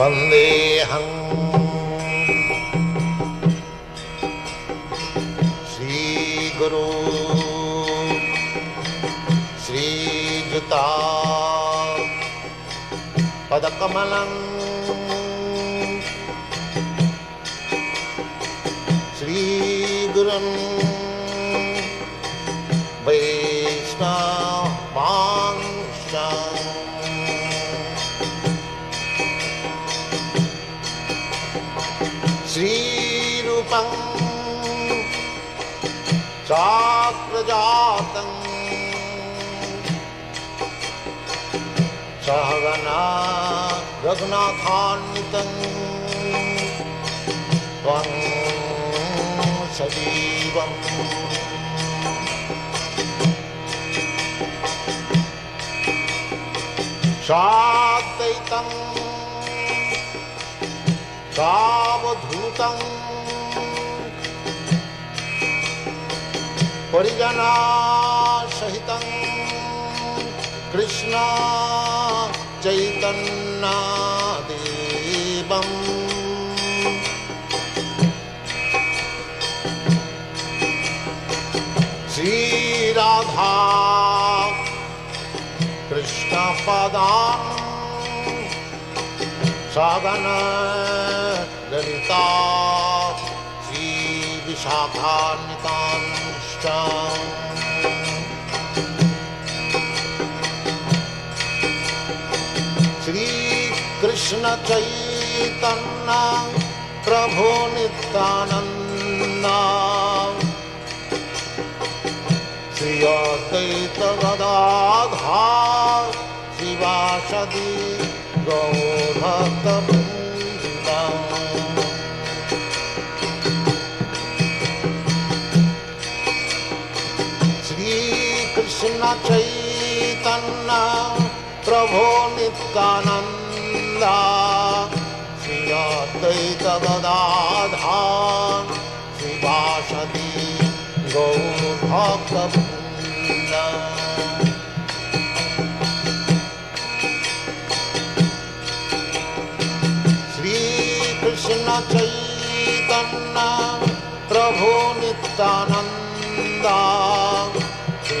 वन्देऽहम् श्रीगुरु श्रीयुता पदकमलम् सहगना रघुनाथान्वितम्। त्वं सजीवम्। साद्वैतम् सावधूतम् परिजनासहितं। कृष्ण चैतन्नादेवम् श्रीराधा कृष्णपदान् साधन ललिता श्रीविशाखान्वितांश्च श्रीकृष्णचैतन्य प्रभो नित्यानन्दा। श्री अद्वैतगदाधा शिवासदि गौरभक्तवृन्दम् श्रीकृष्ण चैतन्य प्रभो नित्यानन्दा अद्वैतगदाधान् शिवासदि गौरभक्तवृन्दम् श्रीकृष्ण चैतन्य प्रभो Nityananda. Shri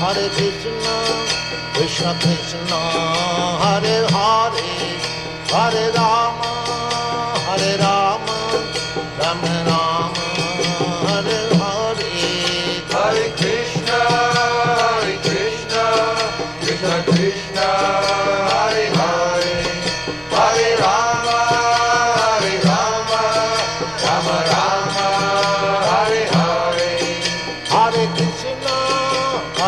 Hare Krishna, Krishna Krishna, Hare Hare, Hare Rama, Hare Rama,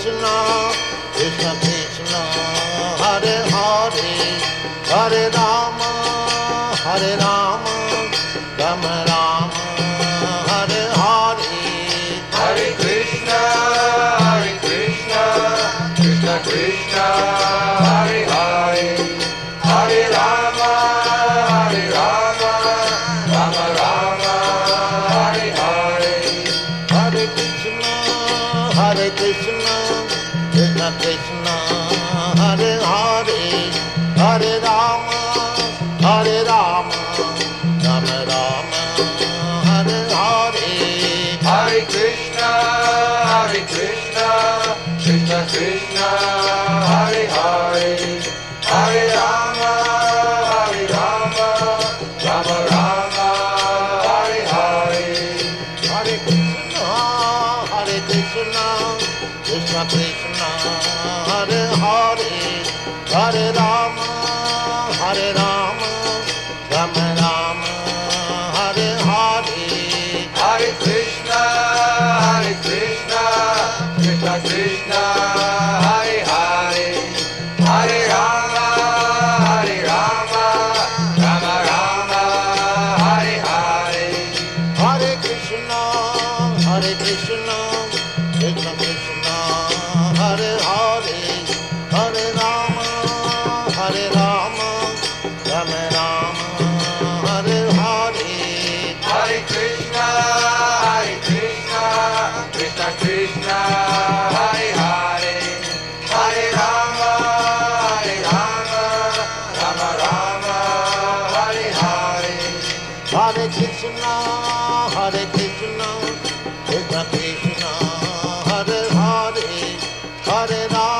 Krishna, Krishna Krishna, Hare Hare, Hare Rama, Hare Rama, Krishna ਹਰ ਹਰੇ ਹਰ ਰਾਮ ਹਰੇ Ram. Hare Hare Hare Rama.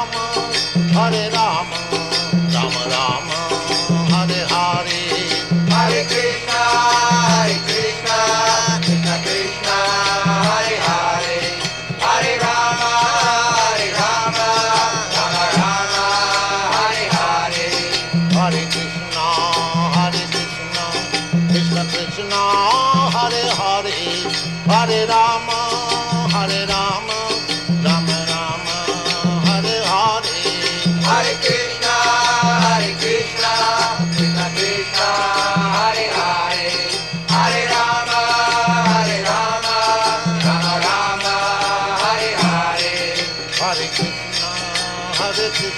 हरे Ram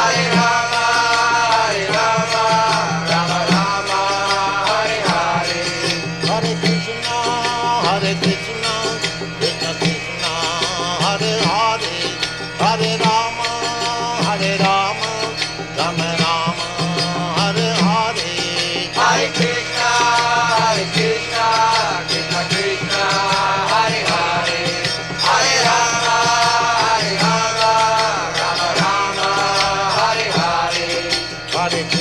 Hare Hare. Hare Krishna.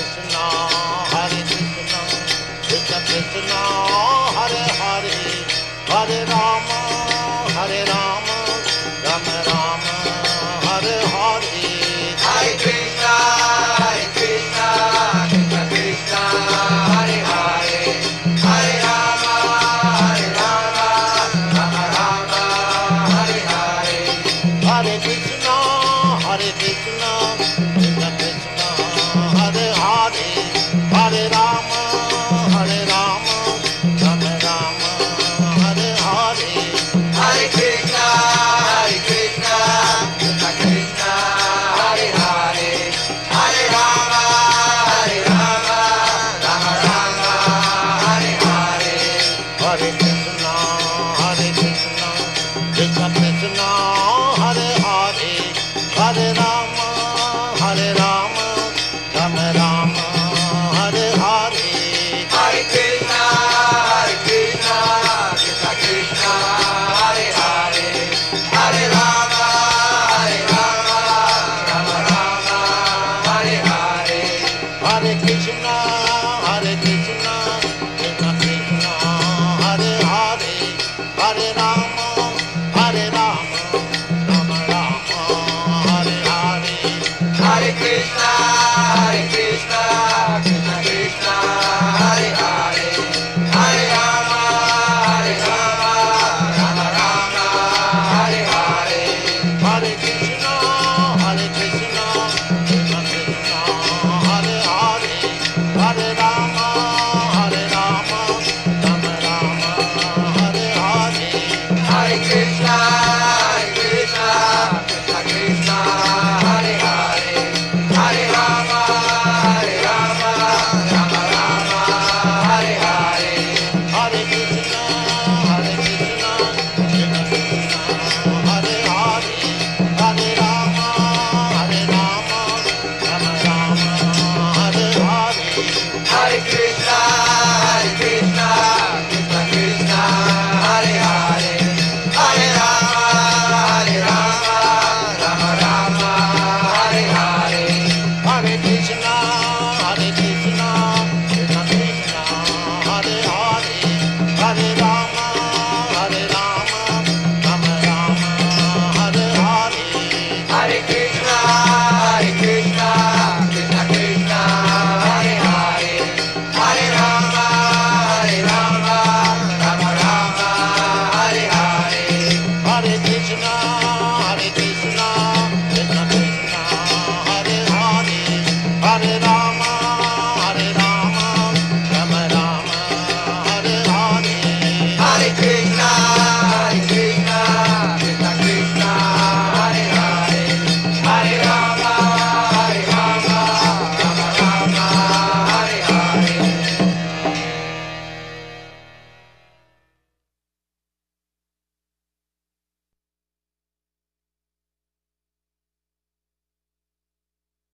Krishna, Hare